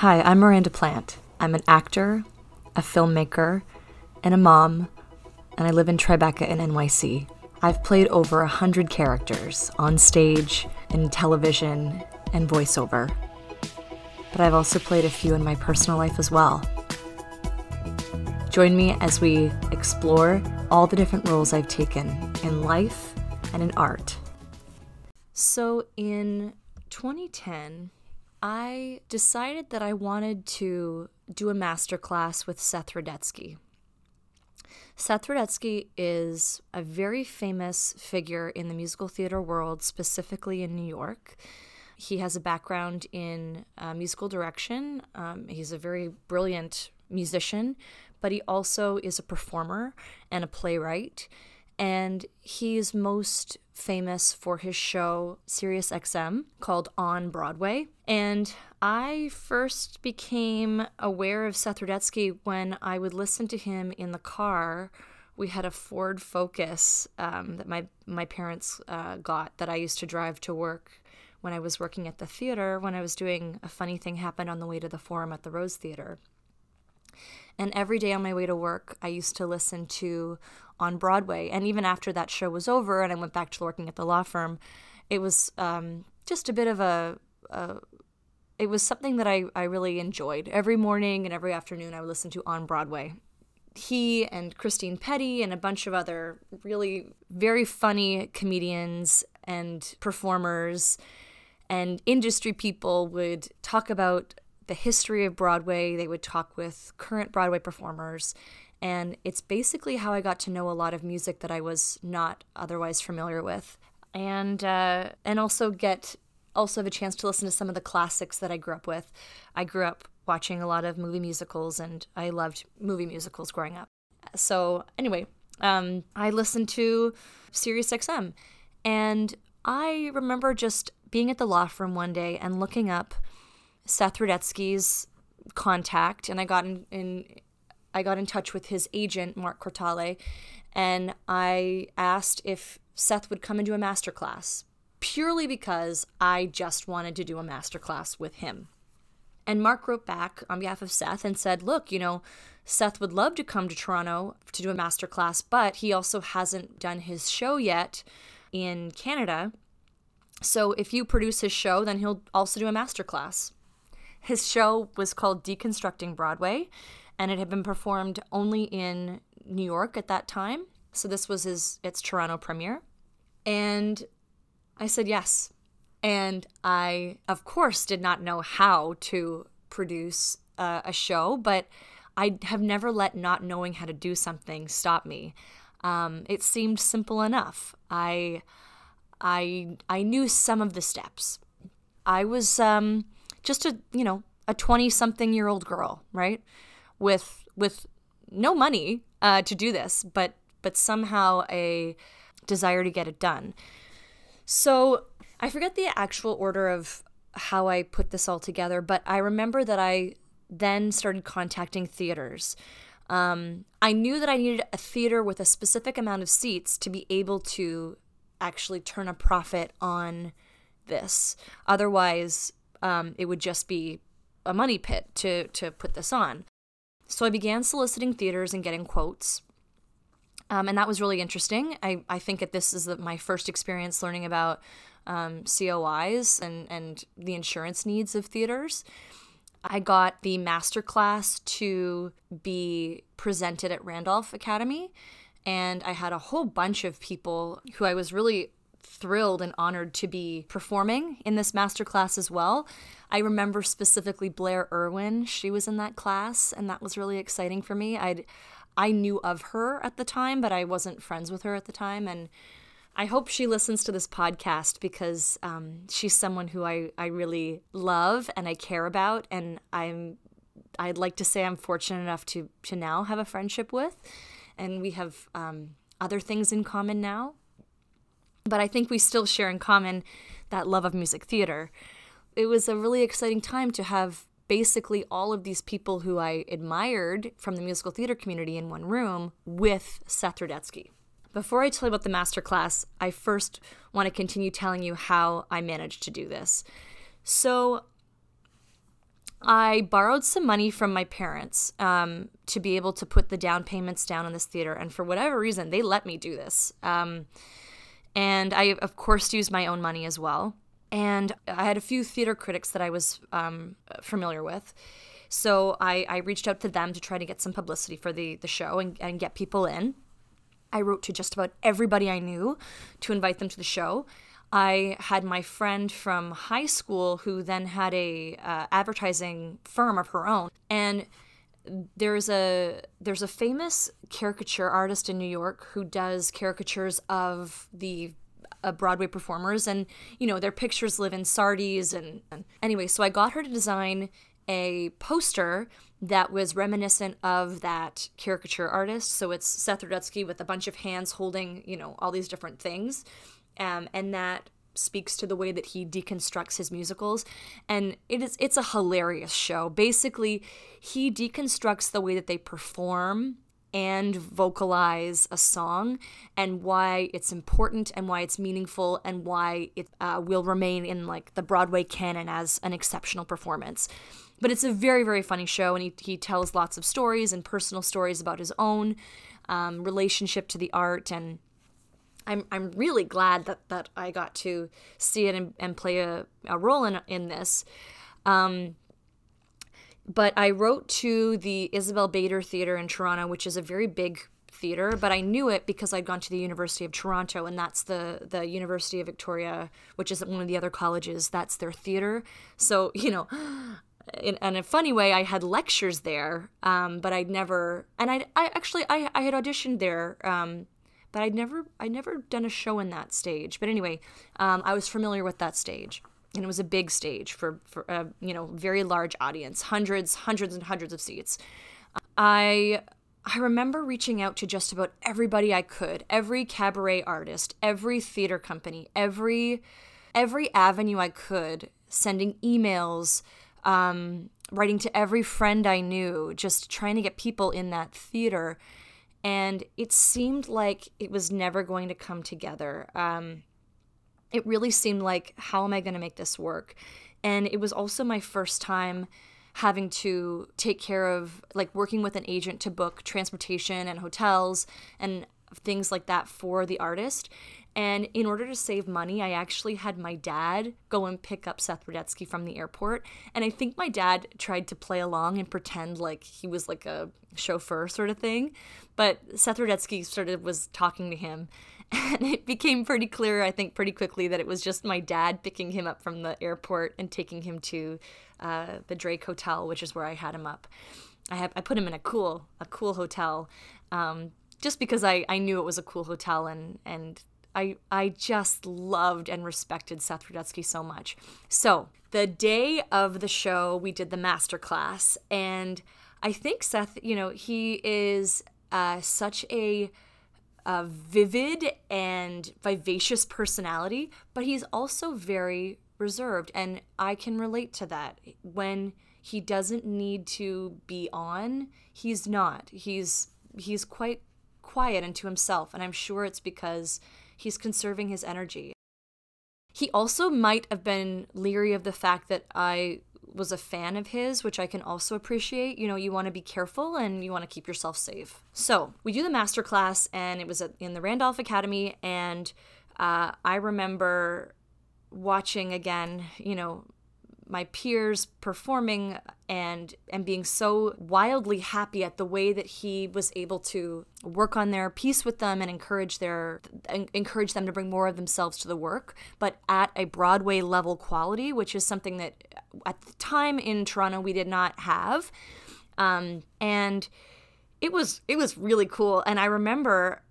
Hi, I'm Miranda Plant. I'm an actor, a filmmaker, and a mom, and I live in Tribeca in NYC. I've played over a hundred characters on stage, in television, and voiceover. But I've also played a few in my personal life as well. Join me as we explore all the different roles I've taken in life and in art. So in 2010, I decided that I wanted to do a masterclass with Seth Rudetsky. Seth Rudetsky is a very famous figure in the musical theater world, specifically in New York. He has a background in uh, musical direction. Um, he's a very brilliant musician, but he also is a performer and a playwright. And he's most famous for his show Sirius XM called On Broadway. And I first became aware of Seth Rudetsky when I would listen to him in the car. We had a Ford Focus um, that my my parents uh, got that I used to drive to work when I was working at the theater. When I was doing a funny thing happened on the way to the Forum at the Rose Theater. And every day on my way to work, I used to listen to on Broadway. And even after that show was over and I went back to working at the law firm, it was um, just a bit of a, a it was something that I, I really enjoyed. Every morning and every afternoon, I would listen to On Broadway. He and Christine Pedi and a bunch of other really very funny comedians and performers and industry people would talk about the history of Broadway. They would talk with current Broadway performers and it's basically how I got to know a lot of music that I was not otherwise familiar with, and uh, and also get also have a chance to listen to some of the classics that I grew up with. I grew up watching a lot of movie musicals, and I loved movie musicals growing up. So anyway, um, I listened to Sirius XM, and I remember just being at the law firm one day and looking up Seth Rudetsky's contact, and I got in, in I got in touch with his agent, Mark Cortale, and I asked if Seth would come and do a masterclass purely because I just wanted to do a masterclass with him. And Mark wrote back on behalf of Seth and said, Look, you know, Seth would love to come to Toronto to do a masterclass, but he also hasn't done his show yet in Canada. So if you produce his show, then he'll also do a masterclass. His show was called Deconstructing Broadway, and it had been performed only in New York at that time. So this was his its Toronto premiere. And I said yes. And I of course did not know how to produce uh, a show, but I have never let not knowing how to do something stop me. Um, it seemed simple enough. I I I knew some of the steps. I was um, just a you know a twenty something year old girl, right? with with no money uh, to do this, but but somehow a desire to get it done. So I forget the actual order of how I put this all together, but I remember that I then started contacting theaters. Um, I knew that I needed a theater with a specific amount of seats to be able to actually turn a profit on this. Otherwise, um, it would just be a money pit to to put this on. So I began soliciting theaters and getting quotes. Um, and that was really interesting. I, I think that this is the, my first experience learning about um, COIs and, and the insurance needs of theaters. I got the master class to be presented at Randolph Academy, and I had a whole bunch of people who I was really thrilled and honored to be performing in this master class as well. I remember specifically Blair Irwin. She was in that class, and that was really exciting for me. I'd I knew of her at the time, but I wasn't friends with her at the time, and I hope she listens to this podcast because um, she's someone who I, I really love and I care about, and I'm I'd like to say I'm fortunate enough to to now have a friendship with, and we have um, other things in common now. But I think we still share in common that love of music theater it was a really exciting time to have basically all of these people who I admired from the musical theater community in one room with Seth Rudetsky. Before I tell you about the masterclass, I first want to continue telling you how I managed to do this. So, I borrowed some money from my parents um, to be able to put the down payments down on this theater, and for whatever reason, they let me do this. Um, and I, of course, used my own money as well. And I had a few theater critics that I was um, familiar with. So I, I reached out to them to try to get some publicity for the, the show and, and get people in. I wrote to just about everybody I knew to invite them to the show. I had my friend from high school who then had a uh, advertising firm of her own, and there's a there's a famous caricature artist in New York who does caricatures of the uh, Broadway performers, and you know their pictures live in Sardi's, and, and anyway, so I got her to design a poster that was reminiscent of that caricature artist. So it's Seth Rudetsky with a bunch of hands holding, you know, all these different things, um, and that speaks to the way that he deconstructs his musicals and it is it's a hilarious show. Basically he deconstructs the way that they perform and vocalize a song and why it's important and why it's meaningful and why it uh, will remain in like the broadway canon as an exceptional performance. But it's a very very funny show and he, he tells lots of stories and personal stories about his own um, relationship to the art and I'm, I'm really glad that, that I got to see it and, and play a, a role in, in this. Um, but I wrote to the Isabel Bader Theatre in Toronto, which is a very big theater, but I knew it because I'd gone to the University of Toronto, and that's the the University of Victoria, which is one of the other colleges. That's their theater. So you know, in, in a funny way, I had lectures there, um, but I'd never, and I I actually I I had auditioned there. Um, but I'd never I'd never done a show in that stage. But anyway, um, I was familiar with that stage, and it was a big stage for for a you know very large audience, hundreds hundreds and hundreds of seats. I I remember reaching out to just about everybody I could, every cabaret artist, every theater company, every every avenue I could, sending emails, um, writing to every friend I knew, just trying to get people in that theater and it seemed like it was never going to come together. Um, it really seemed like, how am I going to make this work? And it was also my first time having to take care of, like, working with an agent to book transportation and hotels and things like that for the artist. And in order to save money, I actually had my dad go and pick up Seth Rudetsky from the airport. And I think my dad tried to play along and pretend like he was like a chauffeur sort of thing. But Seth Rudetsky sort of was talking to him. And it became pretty clear, I think, pretty quickly that it was just my dad picking him up from the airport and taking him to uh, the Drake Hotel, which is where I had him up. I have I put him in a cool a cool hotel, um, just because I, I knew it was a cool hotel and and I I just loved and respected Seth Rudetsky so much. So the day of the show, we did the master class, and I think Seth, you know, he is uh, such a, a vivid and vivacious personality, but he's also very reserved, and I can relate to that. When he doesn't need to be on, he's not. He's he's quite quiet and to himself, and I'm sure it's because he's conserving his energy. He also might have been leery of the fact that I was a fan of his, which I can also appreciate. You know, you want to be careful and you want to keep yourself safe. So we do the master class, and it was in the Randolph Academy, and uh, I remember watching again, you know, my peers performing and and being so wildly happy at the way that he was able to work on their piece with them and encourage their encourage them to bring more of themselves to the work but at a Broadway level quality which is something that at the time in Toronto we did not have. Um, and it was it was really cool. And I remember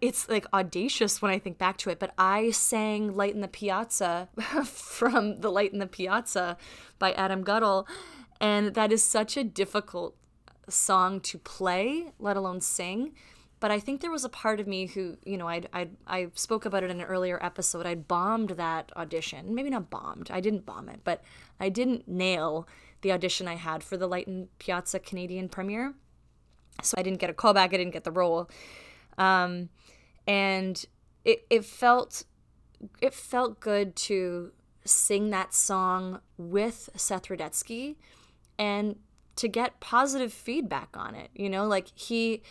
it's like audacious when I think back to it, but I sang Light in the Piazza from The Light in the Piazza by Adam Guettel. And that is such a difficult song to play, let alone sing. But I think there was a part of me who, you know, I I I spoke about it in an earlier episode. I bombed that audition. Maybe not bombed. I didn't bomb it, but I didn't nail the audition I had for the Light in Piazza Canadian premiere. So I didn't get a callback. I didn't get the role. Um, and it, it felt it felt good to sing that song with Seth Rudetsky and to get positive feedback on it. You know, like he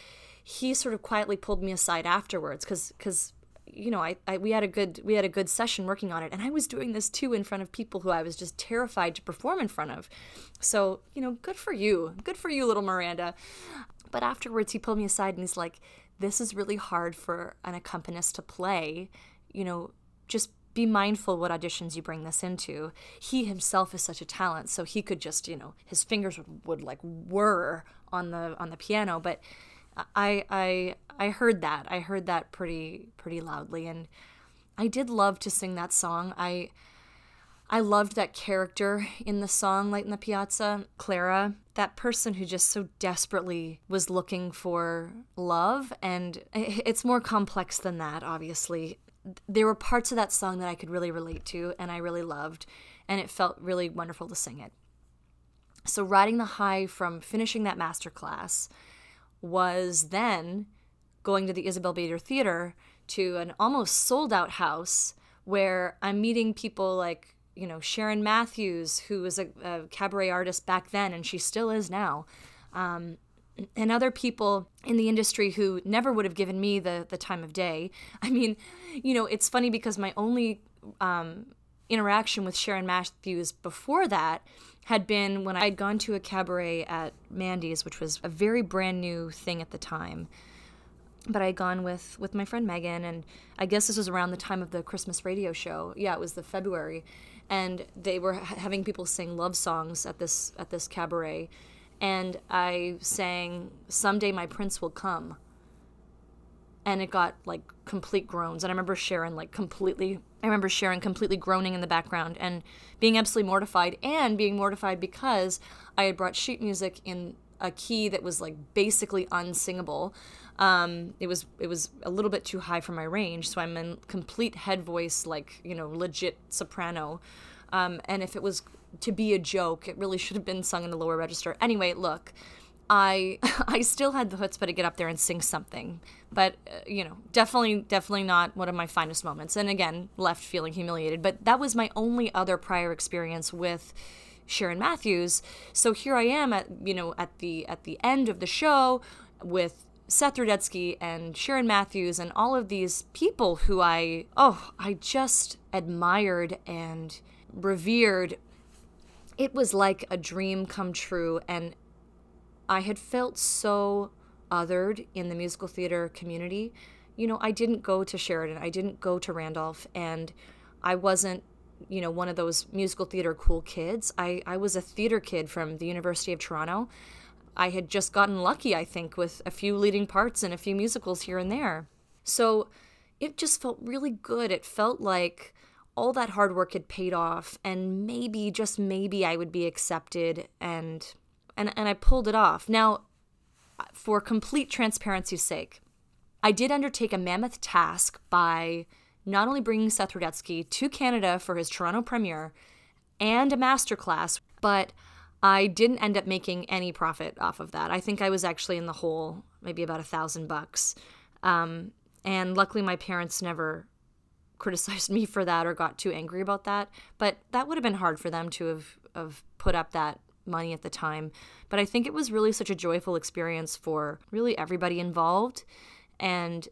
he sort of quietly pulled me aside afterwards because because you know I, I we had a good we had a good session working on it and i was doing this too in front of people who i was just terrified to perform in front of. So you know good for you. Good for you little miranda. But afterwards he pulled me aside and he's like this is really hard for an accompanist to play you know just be mindful what auditions you bring this into. He himself is such a talent, so he could just, you know, his fingers would, would like whir on the on the piano. But I I I heard that. I heard that pretty pretty loudly, and I did love to sing that song. I I loved that character in the song Light in the Piazza, Clara, that person who just so desperately was looking for love. And it's more complex than that, obviously there were parts of that song that I could really relate to and I really loved, and it felt really wonderful to sing it. So, riding the high from finishing that master class was then going to the Isabel Bader Theater to an almost sold out house where I'm meeting people like, you know, Sharron Matthews, who was a, a cabaret artist back then, and she still is now. Um, and other people in the industry who never would have given me the the time of day. I mean, you know, it's funny because my only um, interaction with Sharron Matthews before that had been when I'd gone to a cabaret at Mandy's, which was a very brand new thing at the time. But I had gone with with my friend Megan, and I guess this was around the time of the Christmas radio show. Yeah, it was the February, and they were having people sing love songs at this at this cabaret and I sang Someday My Prince Will Come. And it got like complete groans. And I remember Sharron like completely I remember Sharron completely groaning in the background and being absolutely mortified and being mortified because I had brought sheet music in a key that was like basically unsingable. Um, it was it was a little bit too high for my range, so I'm in complete head voice, like you know, legit soprano. Um, and if it was to be a joke. It really should have been sung in the lower register. Anyway, look, I I still had the chutzpah to get up there and sing something, but uh, you know, definitely definitely not one of my finest moments. And again, left feeling humiliated. But that was my only other prior experience with Sharron Matthews. So here I am at you know at the at the end of the show with Seth Rudetsky and Sharron Matthews and all of these people who I oh I just admired and revered it was like a dream come true and I had felt so othered in the musical theater community. You know, I didn't go to Sheridan, I didn't go to Randolph, and I wasn't, you know, one of those musical theater cool kids. I, I was a theater kid from the University of Toronto. I had just gotten lucky, I think, with a few leading parts and a few musicals here and there. So it just felt really good. It felt like all that hard work had paid off and maybe just maybe I would be accepted and and and I pulled it off. Now for complete transparency's sake, I did undertake a mammoth task by not only bringing Seth Rudetsky to Canada for his Toronto premiere and a masterclass, but I didn't end up making any profit off of that. I think I was actually in the hole, maybe about a thousand bucks. Um, and luckily, my parents never criticized me for that or got too angry about that. But that would have been hard for them to have, have put up that money at the time. But I think it was really such a joyful experience for really everybody involved. And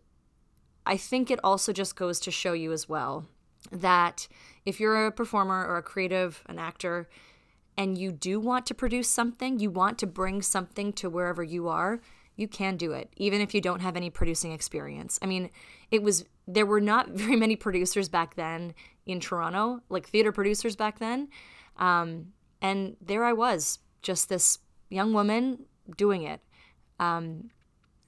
I think it also just goes to show you as well that if you're a performer or a creative, an actor, and you do want to produce something, you want to bring something to wherever you are, you can do it, even if you don't have any producing experience. I mean, it was, there were not very many producers back then in Toronto, like theater producers back then. Um, and there I was, just this young woman doing it. Um,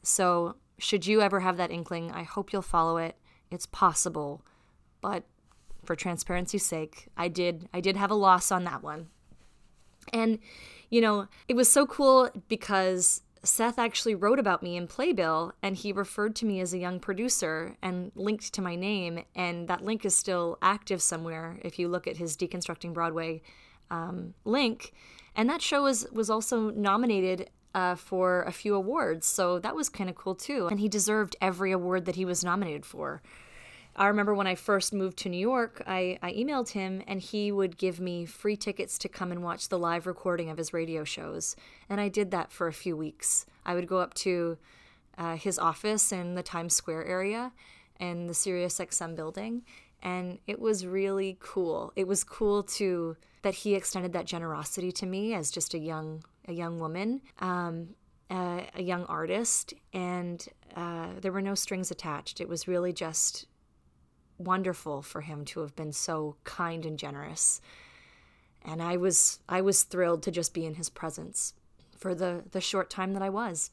so, should you ever have that inkling, I hope you'll follow it. It's possible, but for transparency's sake, I did I did have a loss on that one. And you know, it was so cool because Seth actually wrote about me in Playbill and he referred to me as a young producer and linked to my name. And that link is still active somewhere if you look at his Deconstructing Broadway um, link. And that show was, was also nominated uh, for a few awards. So that was kind of cool too. And he deserved every award that he was nominated for. I remember when I first moved to New York, I, I emailed him and he would give me free tickets to come and watch the live recording of his radio shows. And I did that for a few weeks. I would go up to uh, his office in the Times Square area and the Sirius XM building. And it was really cool. It was cool to that he extended that generosity to me as just a young a young woman, um, uh, a young artist, and uh, there were no strings attached. It was really just wonderful for him to have been so kind and generous. And I was I was thrilled to just be in his presence for the the short time that I was.